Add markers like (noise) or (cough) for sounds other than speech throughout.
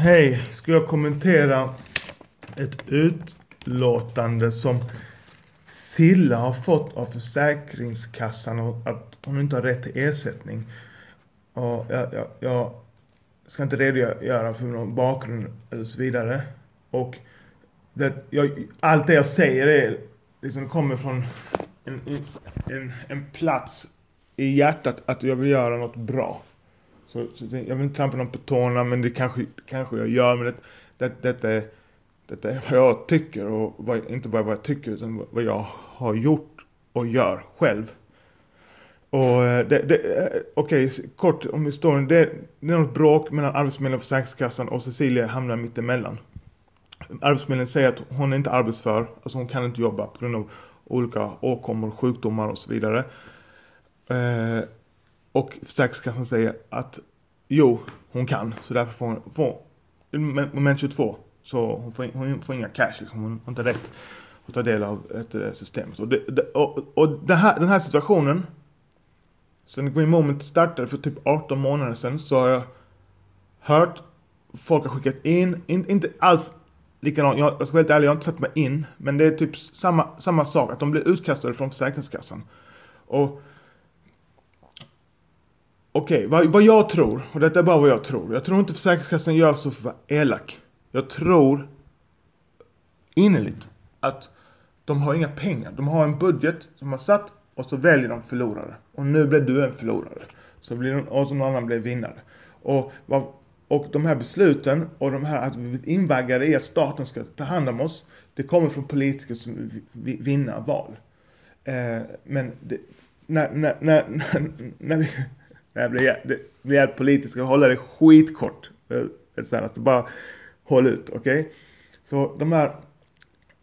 Hej, ska jag kommentera ett utlåtande som Silla har fått av Försäkringskassan och att hon inte har rätt till ersättning. Och jag, jag, jag ska inte redogöra för någon bakgrund eller så vidare. Och det, jag, allt det jag säger är liksom kommer från en, en, en plats i hjärtat att jag vill göra något bra. Så, så jag vill inte trampa någon på tårna men det kanske, kanske jag gör. Men det, det, detta, är, detta är vad jag tycker och vad, inte bara vad jag tycker utan vad jag har gjort och gör själv. Och eh, det, det, eh, okej, okay, kort om historien. Det, det är något bråk mellan Arbetsförmedlingen och Försäkringskassan och Cecilia hamnar mitt emellan. Arbetsförmedlingen säger att hon är inte arbetsför, alltså hon kan inte jobba på grund av olika åkommor, sjukdomar och så vidare. Eh, och Försäkringskassan säger att jo, hon kan, så därför får hon, får, moment 22, så hon får, hon får inga cash, liksom. hon har inte rätt att ta del av ett, system. systemet. Och, det, det, och, och det här, den här situationen, sen Green Moment startade för typ 18 månader sedan, så har jag hört folk har skickat in, in inte alls likadant, jag, jag ska vara helt ärlig, jag har inte satt mig in, men det är typ samma, samma sak, att de blir utkastade från Försäkringskassan. Och Okej, okay, vad, vad, jag tror, och detta är bara vad jag tror. Jag tror inte Försäkringskassan gör så för att vara elak. Jag tror innerligt att de har inga pengar. De har en budget som de har satt och så väljer de förlorare. Och nu blev du en förlorare. Så blir de, och så någon annan blev vinnare. Och, och de här besluten och de här att vi blir invaggade i att staten ska ta hand om oss. Det kommer från politiker som vill vinna val. Eh, men det, när, när, när, (laughs) när, vi, jag blir, det blir jävligt politiskt. Jag håller det skitkort. Eh, senaste. bara håll ut, okej? Okay? Så de här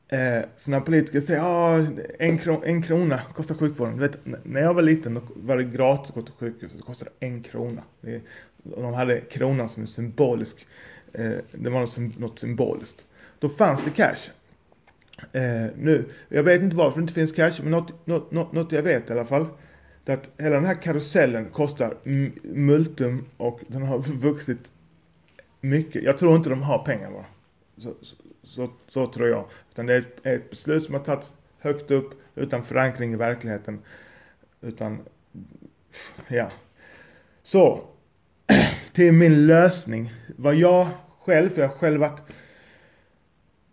eh, sådana politiker säger ah, en, kron, en krona kostar sjukvården. Du vet, när jag var liten då var det gratis att gå till sjukhuset. Det kostade en krona. Det, de hade kronan som en symbolisk. Eh, det var något, något symboliskt. Då fanns det cash. Eh, nu, jag vet inte varför det inte finns cash, men något, något, något, något jag vet i alla fall. Att hela den här karusellen kostar multum och den har (laughs) vuxit mycket. Jag tror inte de har pengar bara. Så, så, så, så tror jag. Utan det är ett, ett beslut som har tagits högt upp utan förankring i verkligheten. Utan, ja. Så, (clears throat) till min lösning. Vad jag själv, för jag har själv varit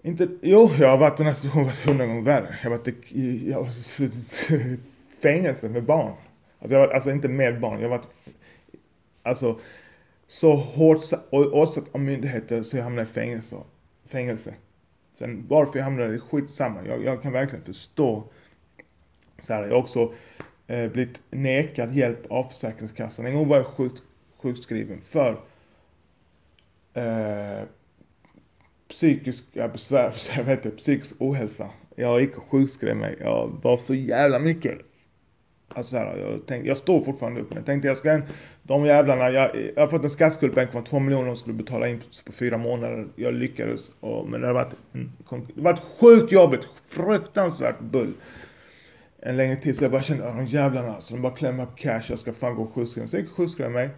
inte, jo, jag har varit i den här situationen hundra gånger värre. Jag har varit i, jag har (laughs) fängelse med barn. Alltså, jag var, alltså inte med barn, jag har varit alltså, så hårt åsatt av myndigheter så jag hamnade i fängelse. fängelse. Sen varför jag hamnade i skitsamma. Jag, jag kan verkligen förstå. Så här, jag har också eh, blivit nekad hjälp av Försäkringskassan. En gång var jag sjuk, sjukskriven för eh, psykiska besvär, (laughs) jag vet inte, psykisk ohälsa. Jag gick och sjukskrev mig. Jag var så jävla mycket Alltså här, jag, tänkte, jag står fortfarande upp. Jag tänkte jag ska, de jävlarna, jag, jag har fått en skattskuldbank på 1,2 miljoner de skulle betala in på, på fyra månader. Jag lyckades, och, men det har varit, det har varit sjukt jobbigt, fruktansvärt bull. En längre tid så jag bara kände, ah, de jävlarna alltså, de bara klämmer upp cash, jag ska fan gå sjukskriven. Så jag gick och sjukskrev mig.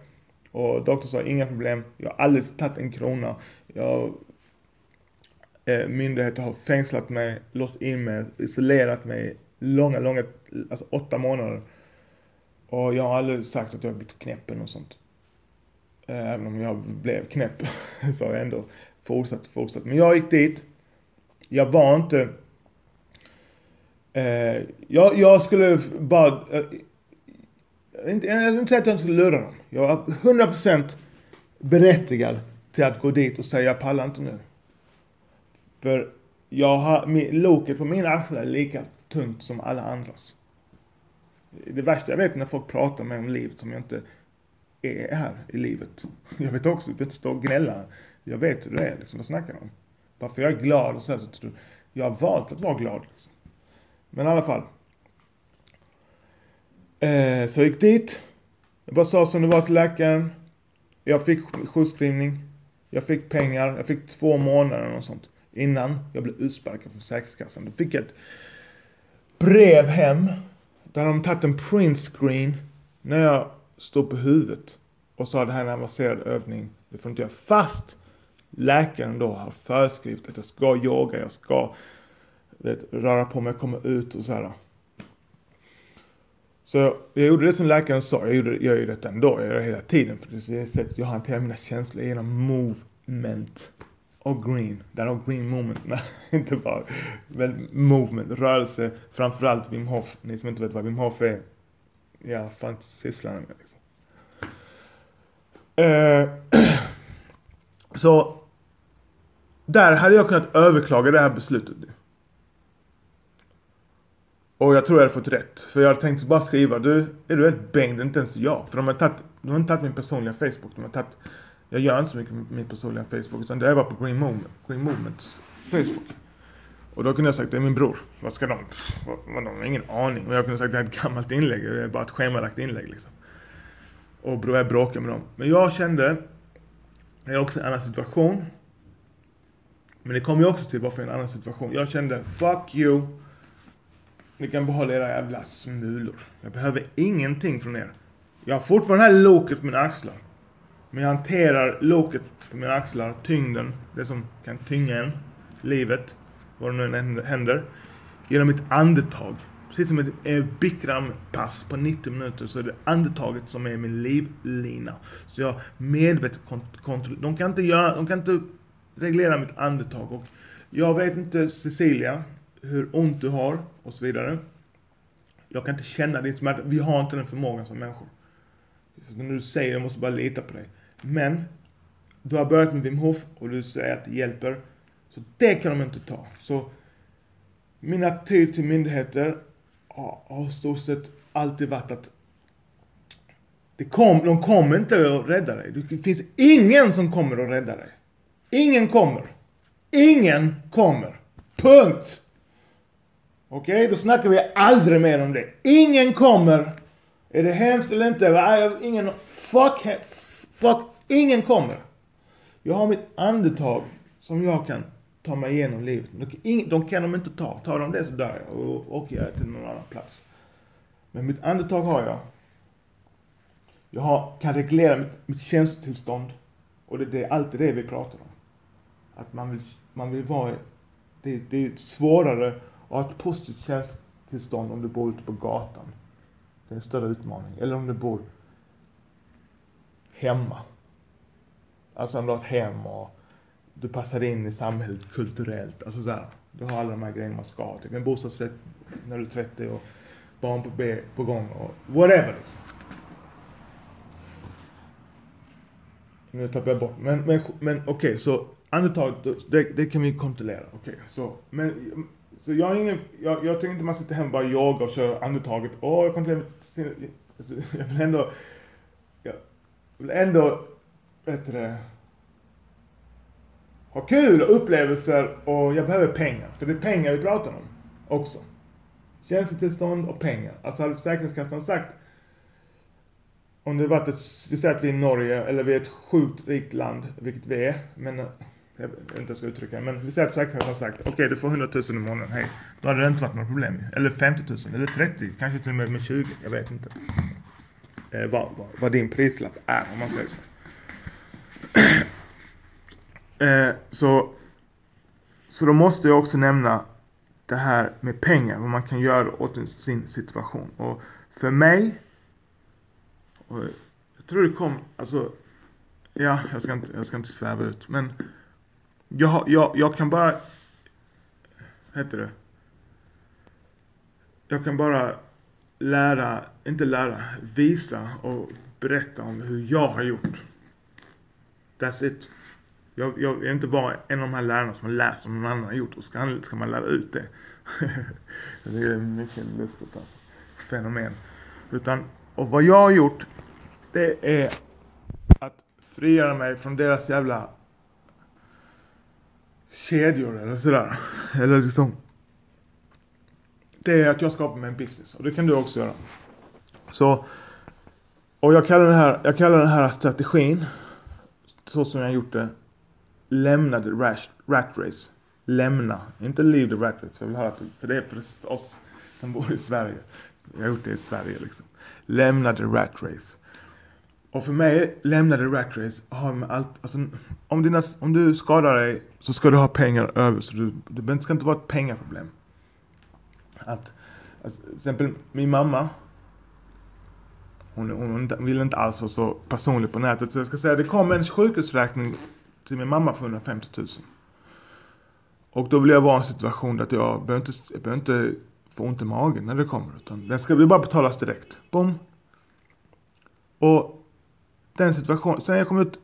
Och doktorn sa, inga problem, jag har aldrig tagit en krona. Jag, eh, myndigheter har fängslat mig, låst in mig, isolerat mig långa, långa, alltså åtta månader. Och jag har aldrig sagt att jag har blivit knäpp eller något sånt. Även om jag blev knäpp (laughs) så har jag ändå fortsatt, fortsatt. Men jag gick dit. Jag var inte... Eh, jag, jag skulle bara... Eh, inte, jag vill inte säga att jag skulle lura dem. Jag var 100% berättigad till att gå dit och säga jag pallar inte nu. För jag har, loket på mina axlar är lika tungt som alla andras. Det värsta jag vet är när folk pratar med om livet som jag inte är här i livet. Jag vet också, du behöver inte stå och gnälla. Jag vet hur det är, liksom, vad snackar du om? Bara för jag är glad och så, här, så tror jag har valt att vara glad. Liksom. Men i alla fall. Eh, så jag gick dit. Jag bara sa som det var till läkaren. Jag fick sjukskrivning. Jag fick pengar. Jag fick två månader och sånt. Innan jag blev utsparkad från Försäkringskassan. Då fick jag ett brev hem. Där de tagit en printscreen när jag stod på huvudet och sa det här är en avancerad övning. Det får inte göra fast läkaren då har föreskrivit att jag ska yoga, jag ska vet, röra på mig, komma ut och så här. Så jag gjorde det som läkaren sa, jag, gjorde, jag gör ju detta ändå, jag gör det hela tiden. För det är sättet jag hanterar mina känslor genom movement och green. Där har green movement, (laughs) nej, inte bara, men movement, rörelse, framförallt Wim Hof. Ni som inte vet vad Wim Hof är, ja, fan sysslar med liksom. Eh, (clears throat) så, där hade jag kunnat överklaga det här beslutet. Och jag tror jag hade fått rätt. För jag hade tänkt bara skriva, du, är du helt bäng, det är Inte ens jag. För de har tagit, de har inte tagit min personliga Facebook. De har tagit, jag gör inte så mycket med min personliga Facebook. Utan det är bara på Green, Moment, Green Movements Facebook. Och då kunde jag sagt, det är min bror. Vad ska de? Vad, de har ingen aning. Och jag kunde sagt, det är ett gammalt inlägg. Det är bara ett schemalagt inlägg liksom. Och började bråka med dem. Men jag kände, det är också en annan situation. Men det kommer ju också till varför en annan situation. Jag kände, fuck you. Ni kan behålla era jävla smulor. Jag behöver ingenting från er. Jag har fortfarande det här loket på mina axlar. Men jag hanterar loket på mina axlar, tyngden, det som kan tynga en, livet, vad det nu än händer, genom ett andetag. Precis som ett Bikram-pass på 90 minuter så är det andetaget som är min livlina. Så jag medvetet kontrollerar. De kan inte göra, de kan inte reglera mitt andetag. Och jag vet inte Cecilia, hur ont du har och så vidare. Jag kan inte känna din smärta. Vi har inte den förmågan som människor. Så när du säger jag måste bara lita på dig. Men du har börjat med Wim Hof och du säger att det hjälper. Så det kan de inte ta. Så min attityd till myndigheter har i stort sett alltid varit att det kom, de kommer inte att rädda dig. Det finns ingen som kommer att rädda dig. Ingen kommer. Ingen kommer. Punkt. Okej, okay, då snackar vi aldrig mer om det. Ingen kommer. Är det hemskt eller inte? Ingen, fuck, fuck, ingen kommer. Jag har mitt andetag som jag kan ta mig igenom livet. De kan de inte ta. Tar de det så dör jag och åker jag till någon annan plats. Men mitt andetag har jag. Jag har, kan reglera mitt, mitt känslotillstånd. Och det, det, är alltid det vi pratar om. Att man vill, man vill vara... Det, det är svårare att ha ett positivt känslotillstånd om du bor ute på gatan. Det är en större utmaning. Eller om du bor hemma. Alltså om du har ett hem och du passar in i samhället kulturellt. Alltså sådär. Du har alla de här grejerna man ska ha. Typ en bostadsrätt när du är 30 och barn på, B, på gång och whatever liksom. Nu tappar jag bort. Men, men, men okej, okay, så andetaget, det, det kan vi kontrollera. Okej, okay, så. Men så jag har ingen, jag, jag tycker inte man sitter hemma och bara yoga och kör andetaget. Åh, jag kontrollerar alltså, (laughs) Jag vill ändå, jag ändå, vet du det, ha kul och upplevelser och jag behöver pengar. För det är pengar vi pratar om också. Tjänstetillstånd och pengar. Alltså hade Försäkringskassan sagt om det varit ett, vi säger att vi är i Norge eller vi är ett sjukt rikt land, vilket vi är, men eh, jag vet inte hur jag ska uttrycka men vi säger att Försäkringskassan har sagt okej okay, du får 100 000 i månaden, hej. Då hade det inte varit något problem Eller 50 000, eller 30, kanske till och med med 20, jag vet inte. Eh, vad, vad, vad din prislapp är om man säger så. (clears throat) eh, så. Så då måste jag också nämna det här med pengar, vad man kan göra åt sin situation. Och för mig, och jag tror det kom, alltså, ja, jag ska inte, jag ska inte sväva ut, men jag, jag, jag kan bara... heter det? Jag kan bara lära, inte lära, visa och berätta om hur jag har gjort. That's it. Jag, jag är inte bara en av de här lärarna som har läst om någon annan har gjort och ska, ska man lära ut det. (laughs) det är mycket lustigt alltså. Fenomen. Utan, och vad jag har gjort, det är att frigöra mig från deras jävla kedjor eller sådär. Eller liksom. Det är att jag skapar mig en business och det kan du också göra. Så. Och jag kallar den här, jag kallar den här strategin. Så som jag gjort det. Lämna the rash, rat race. Lämna. Inte leave the rat race. Jag vill höra att, för det är för oss som bor i Sverige. Jag har gjort det i Sverige liksom. Lämna the rat race. Och för mig lämnade Rat Race har med allt, alltså om, dina, om du skadar dig så ska du ha pengar över så du, det ska inte vara ett pengaproblem. Att, att till exempel min mamma hon, hon vill inte alls vara så personlig på nätet. Så jag ska säga det kom en sjukhusräkning till min mamma för 150 000. Och då vill jag vara i en situation där jag behöver inte, jag behöver inte få ont i magen när det kommer. Utan den ska bara betalas direkt. Bom! Och den situationen, sen jag kom ut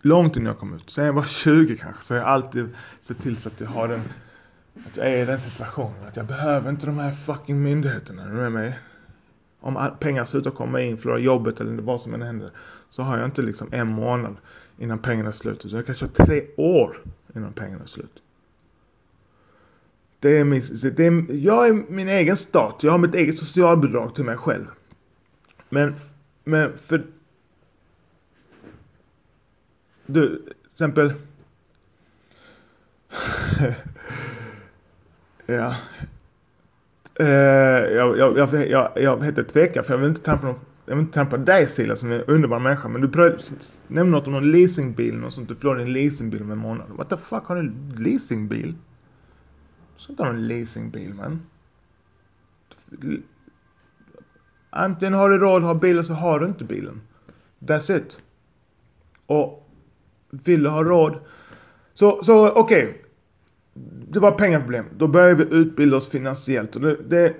långt innan jag kom ut, sen jag var 20 kanske, så har jag alltid sett till så att jag har den, att jag är i den situationen. Att jag behöver inte de här fucking myndigheterna, är du med mig? Om pengar slutar komma in, förlorar jobbet eller vad som än händer. Så har jag inte liksom en månad innan pengarna är slut. Utan jag kanske har tre år innan pengarna är slut. Det är min, det är, jag är min egen stat. Jag har mitt eget socialbidrag till mig själv. Men, men för... Du, till exempel ja. Uh, jag, jag, jag, jag, jag heter tveka för jag vill inte trampa någon, jag vill inte trampa dig Sila som är en underbar människa. Men du nämnde något om någon leasingbil, något sånt. Du förlorade din leasingbil om en månad. What the fuck, har du en leasingbil? Du ska inte ha en leasingbil man. Antingen har du råd att ha bilen så har du inte bilen. That's it. Och vill du ha råd. Så, så okej. Okay. Det var pengaproblem. Då började vi utbilda oss finansiellt. Och det, det,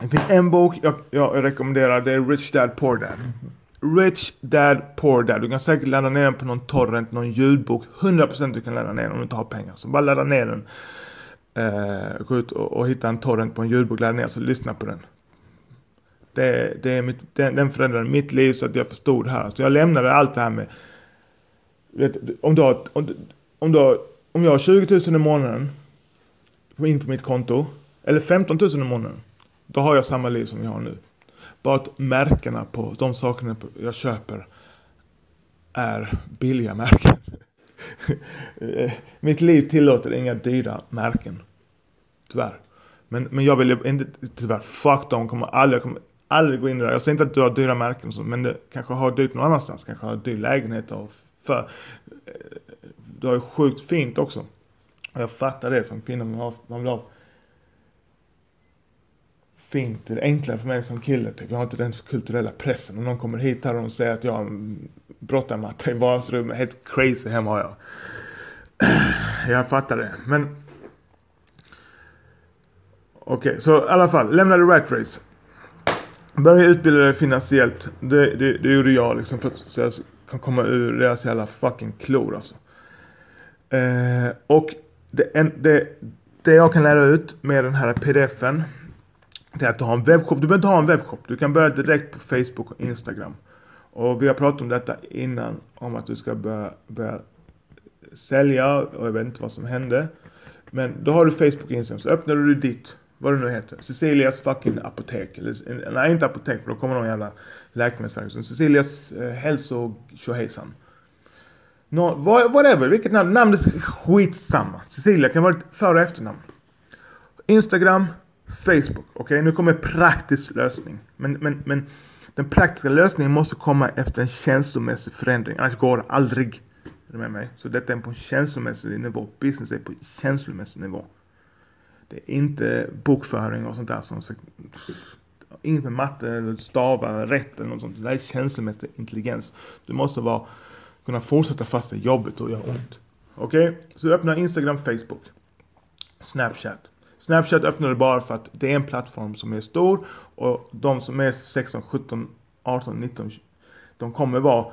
det finns en bok jag, jag rekommenderar. Det är Rich Dad Poor Dad. Rich Dad Poor Dad. Du kan säkert ladda ner den på någon torrent, någon ljudbok. 100% du kan ladda ner den om du inte har pengar. Så bara ladda ner den eh, gå ut och, och, hitta en torrent på en ljudbok, ladda ner så lyssna på den. Det, det är mitt, den, den förändrade mitt liv så att jag förstod det här. Så jag lämnade allt det här med, vet, om, du har, om, om, du har, om jag har 20 000 i månaden in på mitt konto, eller 15 000 i månaden, då har jag samma liv som jag har nu. Bara att märkena på de sakerna jag köper är billiga märken. (laughs) Mitt liv tillåter inga dyra märken. Tyvärr. Men, men jag vill ju inte, tyvärr, fuck dem, kommer aldrig, kommer aldrig gå in i det Jag säger inte att du har dyra märken men du kanske har dyrt någon annanstans. Kanske har dyr lägenhet och för. Du har ju sjukt fint också. Och jag fattar det som kvinna, man, man vill ha fint. Det är enklare för mig som kille. Typ. Jag har inte den kulturella pressen. Om någon kommer hit här och säger att jag har en brottarmatta i vardagsrummet. Helt crazy hemma har jag. (clears throat) Jag fattar det. Men... Okej, okay, så i alla fall. Lämnade Rat Race. Börja utbilda dig finansiellt. Det, det, det gjorde jag liksom för att jag kan komma ur deras jävla fucking klor alltså. Eh, och det, en, det, det jag kan lära ut med den här pdfen det är att du har en webbshop. Du behöver inte ha en webbshop. Du kan börja direkt på Facebook och Instagram. Och vi har pratat om detta innan. Om att du ska börja, börja sälja och jag vet inte vad som hände. Men då har du Facebook och Instagram. Så öppnar du ditt, vad det nu heter. Cecilias fucking apotek. Eller, nej inte apotek för då kommer någon jävla läkemedelsverk. Cecilias eh, hälso tjohejsan. No, whatever, vilket namn. Namnet är skitsamma. Cecilia kan vara ett för och efternamn. Instagram, Facebook. Okej, okay? nu kommer praktisk lösning. Men, men, men den praktiska lösningen måste komma efter en känslomässig förändring. Annars går det aldrig. Är du med mig? Så detta är på en känslomässig nivå. Business är på en känslomässig nivå. Det är inte bokföring och sånt där som Inget med matte eller stava rätt eller något sånt. Det där är känslomässig intelligens. Du måste vara, kunna fortsätta fast det är jobbigt och gör ont. Okej? Okay? Så du öppnar Instagram, Facebook, Snapchat. Snapchat öppnar du bara för att det är en plattform som är stor och de som är 16, 17, 18, 19 de kommer vara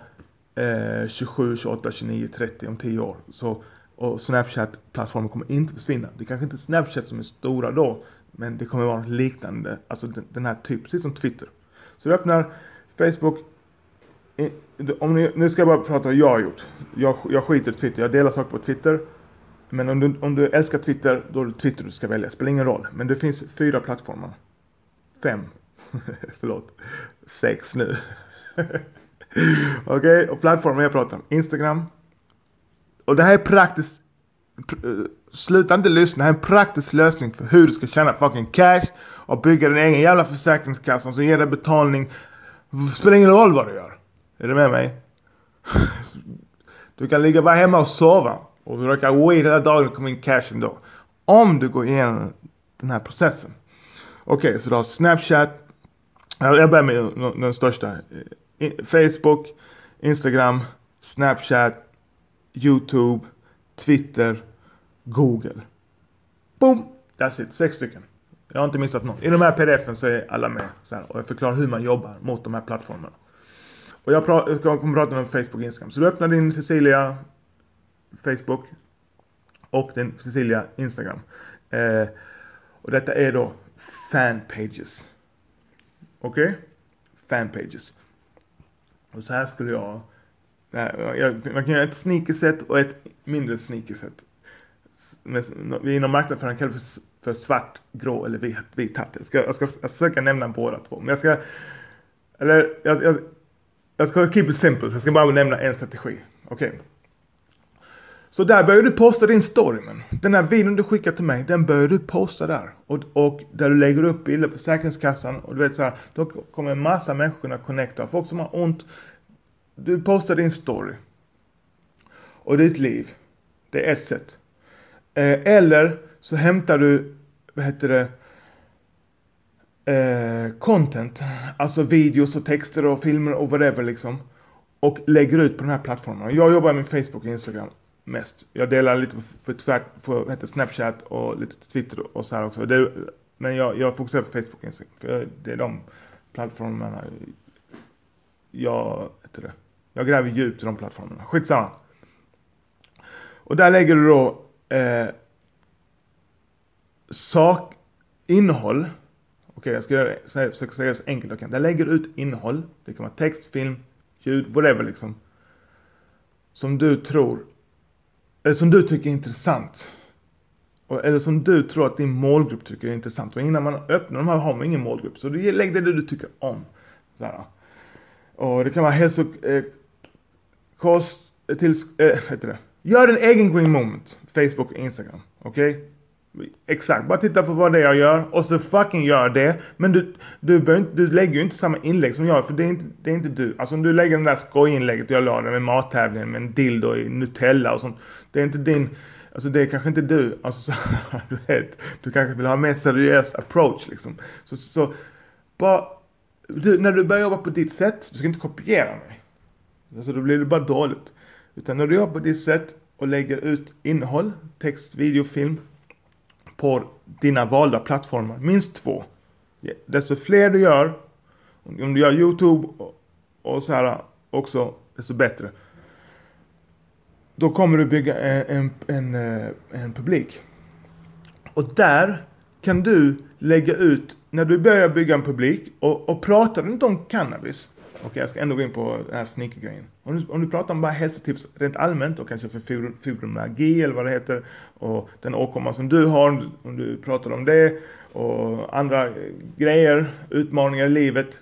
eh, 27, 28, 29, 30 om 10 år. Så, och Snapchat-plattformen kommer inte försvinna. Det är kanske inte Snapchat som är stora då, men det kommer vara något liknande. Alltså den, den här typen, precis som Twitter. Så du öppnar Facebook. Eh, om ni, nu ska jag bara prata vad jag har gjort. Jag, jag skiter i Twitter. Jag delar saker på Twitter. Men om du, om du älskar Twitter, då är det Twitter du ska välja. Spelar ingen roll. Men det finns fyra plattformar. Fem. (laughs) Förlåt. Sex nu. (laughs) Okej, okay, och plattformen jag pratar om. Instagram. Och det här är praktiskt. Pr eh, sluta inte lyssna. Det här är en praktisk lösning för hur du ska tjäna fucking cash. Och bygga din egen jävla försäkringskassa som ger dig betalning Spelar ingen roll vad du gör. Är du med mig? Du kan ligga bara hemma och sova. Och röka weed hela dagen och kommer in cash ändå. Om du går igenom den här processen. Okej, okay, så du har Snapchat. Jag börjar med den största. Facebook, Instagram, Snapchat, YouTube, Twitter, Google. Boom! That's it. Sex stycken. Jag har inte missat något. I de här pdfen så är alla med. Så här, och jag förklarar hur man jobbar mot de här plattformarna. Och jag, pra- jag kommer prata om Facebook och Instagram. Så du öppnar din Cecilia Facebook och din Cecilia Instagram. Eh, och detta är då fanpages. Okej? Okay? Fanpages. Och så här skulle jag, man kan göra ett sneakerset och ett mindre sneakerset. Vi inom marknadsföring kallar det för, för svart, grå eller vit, vit hatt. Jag ska, jag ska, jag ska försöka nämna båda två. Men jag ska, eller jag, jag, jag ska keep it simple, så jag ska bara nämna en strategi. Okej. Okay. Så där börjar du posta din story men. Den här videon du skickar till mig, den börjar du posta där. Och, och där du lägger upp bilder på Försäkringskassan och du vet så här, då kommer en massa människor kunna connecta. Folk som har ont. Du postar din story. Och ditt liv. Det är ett sätt. Eh, eller så hämtar du, vad heter det, eh, content. Alltså videos och texter och filmer och whatever liksom. Och lägger ut på den här plattformen. Jag jobbar med Facebook och Instagram mest. Jag delar lite på, på, på heter Snapchat och lite Twitter och så här också. Det, men jag, jag fokuserar på Facebook och Instagram. För det är de plattformarna jag, heter det, jag gräver djupt i de plattformarna. Skitsamma. Och där lägger du då eh, sak, innehåll. Okej, okay, jag ska göra det, försöka säga det så enkelt jag kan. Där lägger du ut innehåll. Det kan vara text, film, ljud, whatever liksom. Som du tror eller som du tycker är intressant. Eller som du tror att din målgrupp tycker är intressant. Och innan man öppnar de här har man ingen målgrupp. Så du lägg det du tycker om. Så här. Och det kan vara hälso... Eh, kost... Eh, till... Eh, heter det. Gör en egen green moment. Facebook och Instagram. Okej? Okay? Exakt, bara titta på vad det är jag gör och så fucking gör det. Men du, du, inte, du lägger ju inte samma inlägg som jag för det är inte, det är inte du. Alltså om du lägger det där skojinlägget jag la det med mattävlingen med en dildo i Nutella och sånt. Det är inte din, alltså det är kanske inte du. Alltså så, (laughs) du vet, du kanske vill ha en mer seriös approach liksom. Så, så bara, du, när du börjar jobba på ditt sätt, du ska inte kopiera mig. Alltså då blir det bara dåligt. Utan när du jobbar på ditt sätt och lägger ut innehåll, text, video, film på dina valda plattformar. Minst två. Desto fler du gör, om du gör YouTube och så här också, desto bättre. Då kommer du bygga eh, en, en, en, en publik. Och där kan du lägga ut, när du börjar bygga en publik och, och pratar du inte om cannabis, Okej, okay, jag ska ändå gå in på den här sneakergrejen. Om du, om du pratar om bara hälsotips rent allmänt och kanske för fibromyalgi eller vad det heter och den åkomma som du har, om du pratar om det och andra eh, grejer, utmaningar i livet.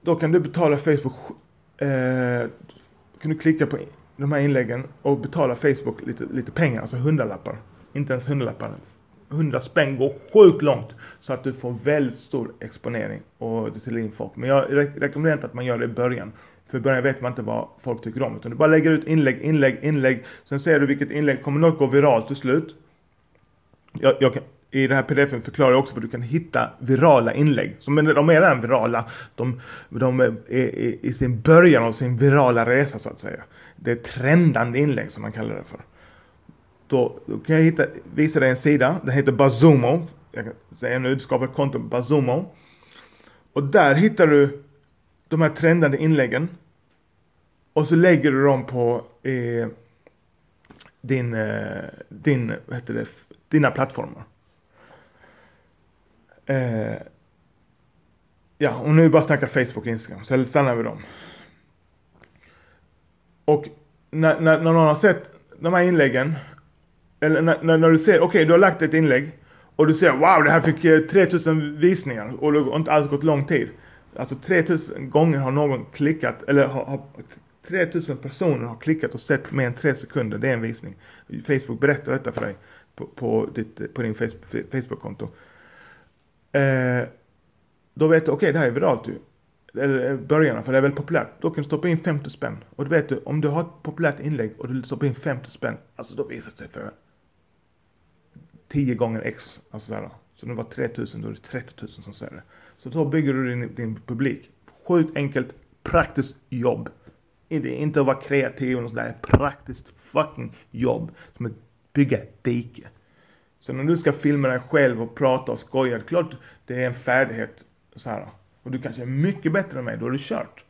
Då kan du betala Facebook, eh, kan du klicka på de här inläggen och betala Facebook lite, lite pengar, alltså hundralappar. Inte ens hundralappar, 100 spänn går sjukt långt. Så att du får väldigt stor exponering och till in folk. Men jag rekommenderar inte att man gör det i början. För i början vet man inte vad folk tycker om. Utan du bara lägger ut inlägg, inlägg, inlägg. Sen ser du vilket inlägg, kommer något gå viralt till slut? Jag, jag kan, I den här pdfen förklarar jag också hur du kan hitta virala inlägg. Som, de är redan virala. De, de är i, i sin början av sin virala resa så att säga. Det är trendande inlägg som man kallar det för. Då, då kan jag hitta, visa dig en sida. Den heter Bazumo. Jag kan säga nu, du skapar ett konto Bazumo. Och där hittar du de här trendande inläggen. Och så lägger du dem på eh, din, eh, din, vad heter det, dina plattformar. Eh, ja, och nu bara snackar Facebook och Instagram, så jag stannar vid dem. Och när, när, när någon har sett de här inläggen eller när, när, när du ser, okej okay, du har lagt ett inlägg och du ser wow det här fick eh, 3000 visningar och det har inte alls gått lång tid. Alltså 3000 gånger har någon klickat, eller har, har 3000 personer har klickat och sett mer än 3 sekunder, det är en visning. Facebook berättar detta för dig på, på, ditt, på din Facebook-konto. Eh, då vet du, okej okay, det här är viralt ju. eller eh, början, för det är väldigt populärt. Då kan du stoppa in 50 spänn. Och du vet du, om du har ett populärt inlägg och du stoppar in 50 spänn, alltså då visar det sig för 10 gånger x. Alltså så, här, så det var 3000, då är det 30 000 som ser det. Så då bygger du din, din publik. Sjukt enkelt, praktiskt jobb. Inte, inte att vara kreativ och sådär. Praktiskt fucking jobb. Som att bygga ett dike. Så när du ska filma dig själv och prata och skoja, klart det är en färdighet. Så här. Och du kanske är mycket bättre än mig, då är du kört.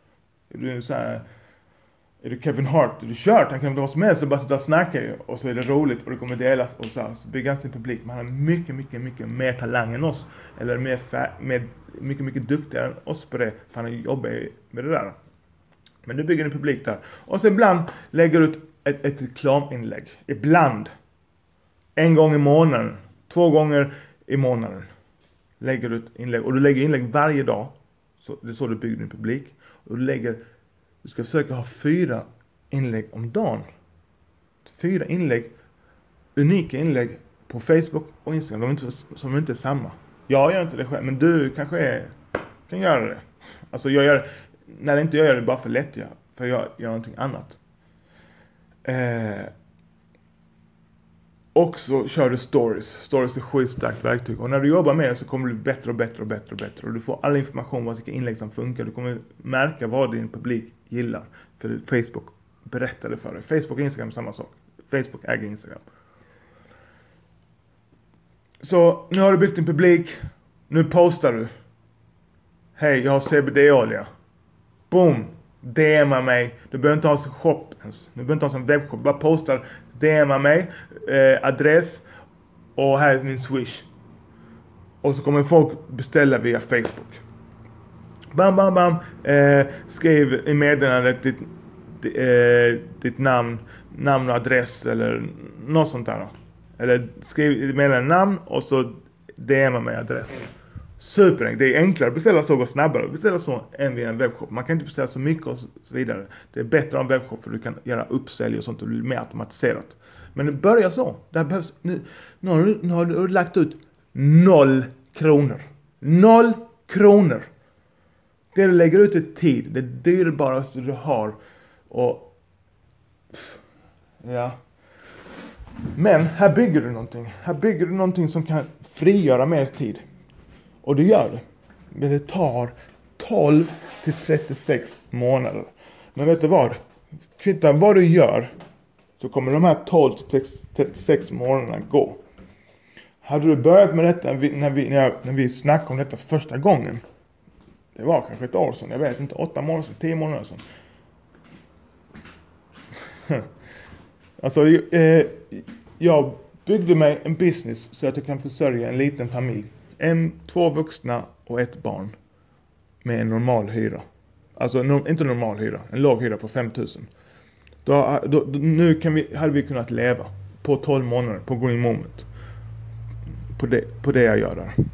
Är så här, är det Kevin Hart, är det kört. Han kan inte vara som helst och bara sitta och snacka och så är det roligt och det kommer delas och så, här, så bygger han sin publik. Men han har mycket, mycket, mycket mer talang än oss. Eller mer, med, mycket, mycket duktigare än oss på det. För han jobbar ju med det där. Men du bygger en publik där. Och så ibland lägger du ut ett, ett reklaminlägg. Ibland. En gång i månaden. Två gånger i månaden. Lägger du ett inlägg. Och du lägger inlägg varje dag. Så, det är så du bygger din publik. Och du lägger, du ska försöka ha fyra inlägg om dagen. Fyra inlägg, unika inlägg på Facebook och Instagram. De är inte, som inte är samma. Jag gör inte det själv, men du kanske är, kan göra det. Alltså jag gör, när inte jag gör det bara för lätt, jag, för jag gör någonting annat. Eh, och så kör du stories. Stories är ett skitstarkt verktyg. Och när du jobbar med det så kommer du bli bättre och bättre och bättre och bättre. Och du får all information om vilka inlägg som funkar. Du kommer märka vad din publik gillar. För Facebook berättar det för dig. Facebook och Instagram är samma sak. Facebook äger Instagram. Så nu har du byggt en publik. Nu postar du. Hej, jag har CBD-olja. Boom! DMa mig. Du behöver inte ha en shop ens. Du behöver inte ha en webbshop. Bara postar. DMa mig. Eh, adress. Och här är min swish. Och så kommer folk beställa via Facebook. Bam, bam, bam. Eh, skriv i meddelandet ditt, eh, ditt namn, namn och adress eller något sånt där. Eller skriv i meddelandet namn och så DMa mig adress. Superenkelt. Det är enklare att beställa så och snabbare att beställa så än via en webbshop. Man kan inte beställa så mycket och så vidare. Det är bättre ha en webbshop för du kan göra uppsälj och sånt och det blir mer automatiserat. Men det börjar så. Det behövs, nu, nu, har du, nu har du lagt ut noll kronor. Noll kronor. Det du lägger ut är tid. Det dyrbaraste du har. Och... Ja. Men här bygger du någonting. Här bygger du någonting som kan frigöra mer tid. Och det gör det. Men det tar 12 till 36 månader. Men vet du vad? Titta vad du gör så kommer de här 12 till 36 månaderna gå. Hade du börjat med detta när vi, när vi, när vi snackade om detta första gången. Det var kanske ett år sedan, jag vet inte, åtta månader sedan, tio månader sedan. (laughs) alltså, eh, jag byggde mig en business så att jag kan försörja en liten familj en, två vuxna och ett barn. Med en normal hyra. Alltså no, inte normal hyra, en låg hyra på 5000. Då, då, då, nu kan vi, hade vi kunnat leva på 12 månader på Green Moment. På det, på det jag gör där.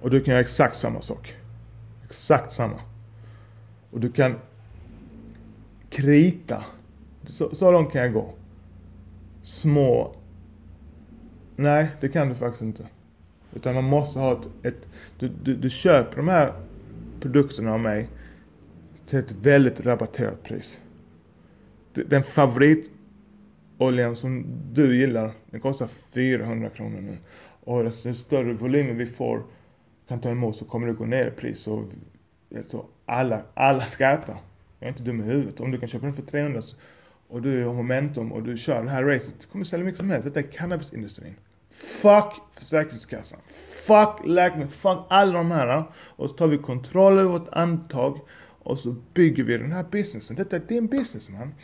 Och du kan göra exakt samma sak. Exakt samma. Och du kan krita. Så, så långt kan jag gå. Små. Nej, det kan du faktiskt inte. Utan man måste ha ett, ett du, du, du, köper de här produkterna av mig till ett väldigt rabatterat pris. Den favoritoljan som du gillar, den kostar 400 kronor nu. Och desto större volymer vi får, kan ta emot så kommer det gå ner i pris. Och, alltså, alla, alla ska äta. Jag är inte dum i huvudet. Om du kan köpa den för 300 och du har momentum och du kör det här racet, det kommer sälja mycket som helst. Detta är cannabisindustrin. Fuck Försäkringskassan. Fuck läkemedel. Fuck alla de här. Och så tar vi kontroll över vårt antag. Och så bygger vi den här businessen. Detta är din business man.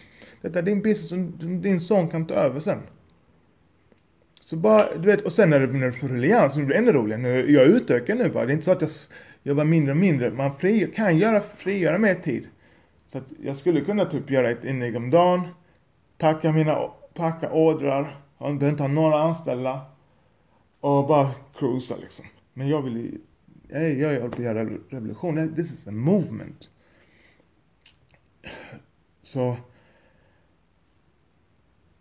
Detta är din business som din son kan ta över sen. Så bara, du vet, och sen när du, när det får ruljans så blir det ännu roligare. Nu, jag utökar nu bara. Det är inte så att jag jobbar mindre och mindre. Man fri, kan göra, frigöra mer tid. Så att jag skulle kunna typ göra ett inlägg om dagen. Packa mina, packa ordrar. Jag behöver inte ha några anställda. Och bara cruisa liksom. Men jag vill jag, jag håller på att göra revolution. This is a movement. Så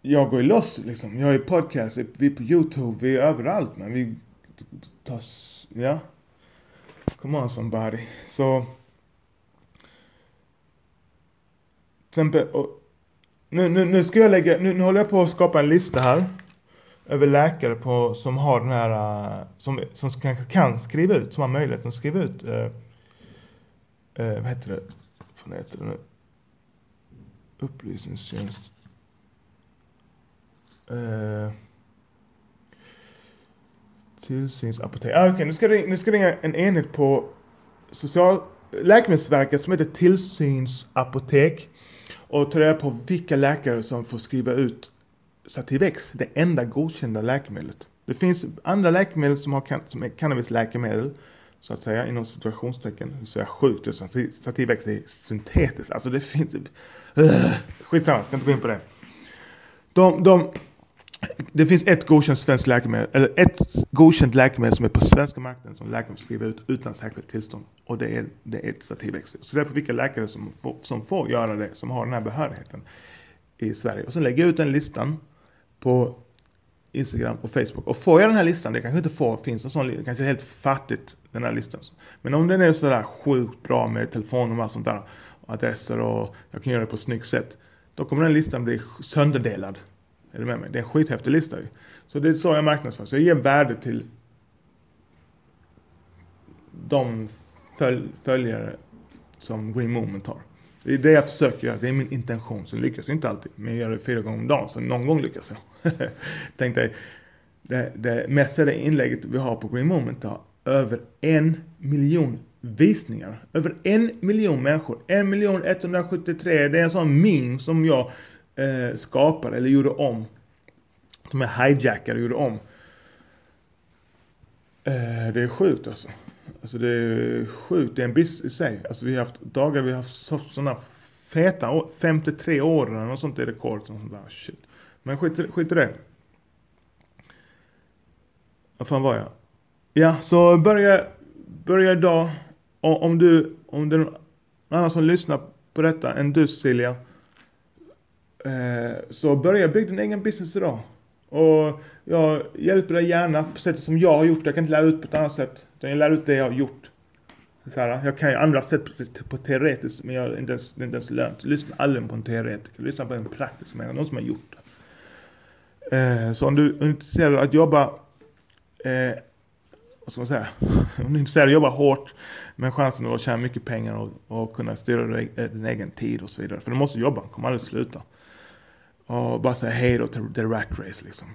jag går ju loss liksom. Jag är podcast, vi är på Youtube, vi är överallt men vi tar, ja. Come on somebody. Så. Till exempel, nu, nu, nu ska jag lägga, nu, nu håller jag på att skapa en lista här. Över läkare på, som har den här, eh, som, som kan, kan skriva ut, som har möjligheten att skriva ut. Eh, eh, vad heter det? Vad heter det nu? Upplysningstjänst. Eh, tillsynsapotek. Ah, Okej, okay. nu, ska det, nu ska ringa en enhet på social, Läkemedelsverket som heter tillsynsapotek och ta reda på vilka läkare som får skriva ut Sativex, det enda godkända läkemedlet. Det finns andra läkemedel som, har, som är cannabisläkemedel, så att säga, inom situationstecken. Så är sjukt, Sativex är syntetiskt. Alltså det finns... Uh, skitsamma, ska inte gå in på det. De, de, det finns ett godkänt svenskt läkemedel, eller ett godkänt läkemedel som är på svenska marknaden som läkaren får skriva ut utan särskilt tillstånd. Och det är, det är ett Sativex. Så det är på vilka läkare som får, som får göra det, som har den här behörigheten i Sverige. Och så lägger jag ut den listan på Instagram och Facebook. Och får jag den här listan, det kanske inte får, finns en sån lista, kanske är helt fattigt den här listan. Men om den är sådär sjukt bra med telefonnummer och sånt där, och adresser och jag kan göra det på ett snyggt sätt. Då kommer den listan bli sönderdelad. Är du med mig? Det är en skithäftig lista ju. Så det är så jag marknadsför. Så jag ger värde till de följ följare som Green Moment har. Det är det jag försöker göra. Det är min intention. Så lyckas jag inte alltid. Men jag gör det fyra gånger om dagen. Så någon gång lyckas jag. (laughs) Tänk dig. Det, det mest inlägget vi har på Green Moment har över en miljon visningar. Över en miljon människor. En miljon 173. Det är en sån meme som jag eh, skapade eller gjorde om. De är hijackade och gjorde om. Eh, det är sjukt alltså. Alltså det är sjukt. Det är en brist i sig. Alltså vi har haft dagar vi har haft sådana feta 53 år eller något sånt är rekord. Sånt där. Shit. Men skit, skit i det. Vad fan var jag? Ja, så börja, börja idag. Och om du, om det är någon annan som lyssnar på detta än du Cecilia. Eh, så börja bygga din egen business idag. Och jag hjälper dig gärna på sättet som jag har gjort. Jag kan inte lära ut på ett annat sätt. Utan jag lär ut det jag har gjort. Så här, jag kan ju andra sätt på, på teoretiskt men jag är inte ens, det är inte ens lönt. Lyssna aldrig på en teoretiker. Lyssna på en praktisk människa. Någon som har gjort det. Eh, så om du är intresserad av att jobba eh, vad ska man säga? (laughs) Om du är intresserad av att jobba hårt med chansen att tjäna mycket pengar och, och kunna styra eh, din egen tid och så vidare. För du måste jobba, kommer aldrig sluta. Och bara säga hej då till the rat race liksom.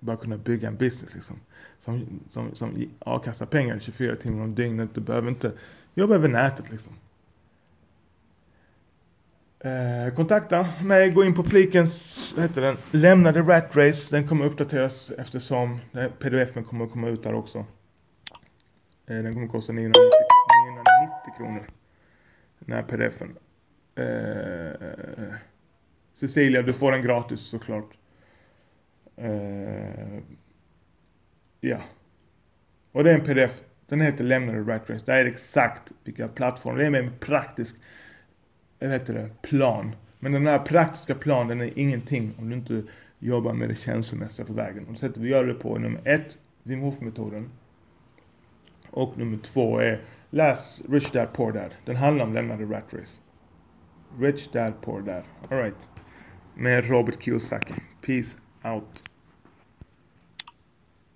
Bara kunna bygga en business liksom. Som, som, som avkastar pengar 24 timmar om dygnet. Du behöver inte jobba över nätet liksom. Eh, kontakta mig, gå in på flikens, vad heter den, lämna the rat race. Den kommer uppdateras eftersom pdf kommer att komma ut där också. Eh, den kommer att kosta 990, 990 kronor. Den här pdfen. Eh, Cecilia, du får den gratis såklart. Uh, ja. Och det är en pdf. Den heter Lämnade Rat Race. Det är exakt vilka plattformar. Det är med en praktisk vad heter det, plan. Men den här praktiska planen är ingenting om du inte jobbar med det känslomässiga på vägen. Och sättet vi gör det på är nummer ett, Wim Hof-metoden. Och nummer två är läs Rich Dad Poor Dad. Den handlar om lämnade Rat Race. Rich Dad Poor Dad. Alright med Robert Kiyosaki. Peace out.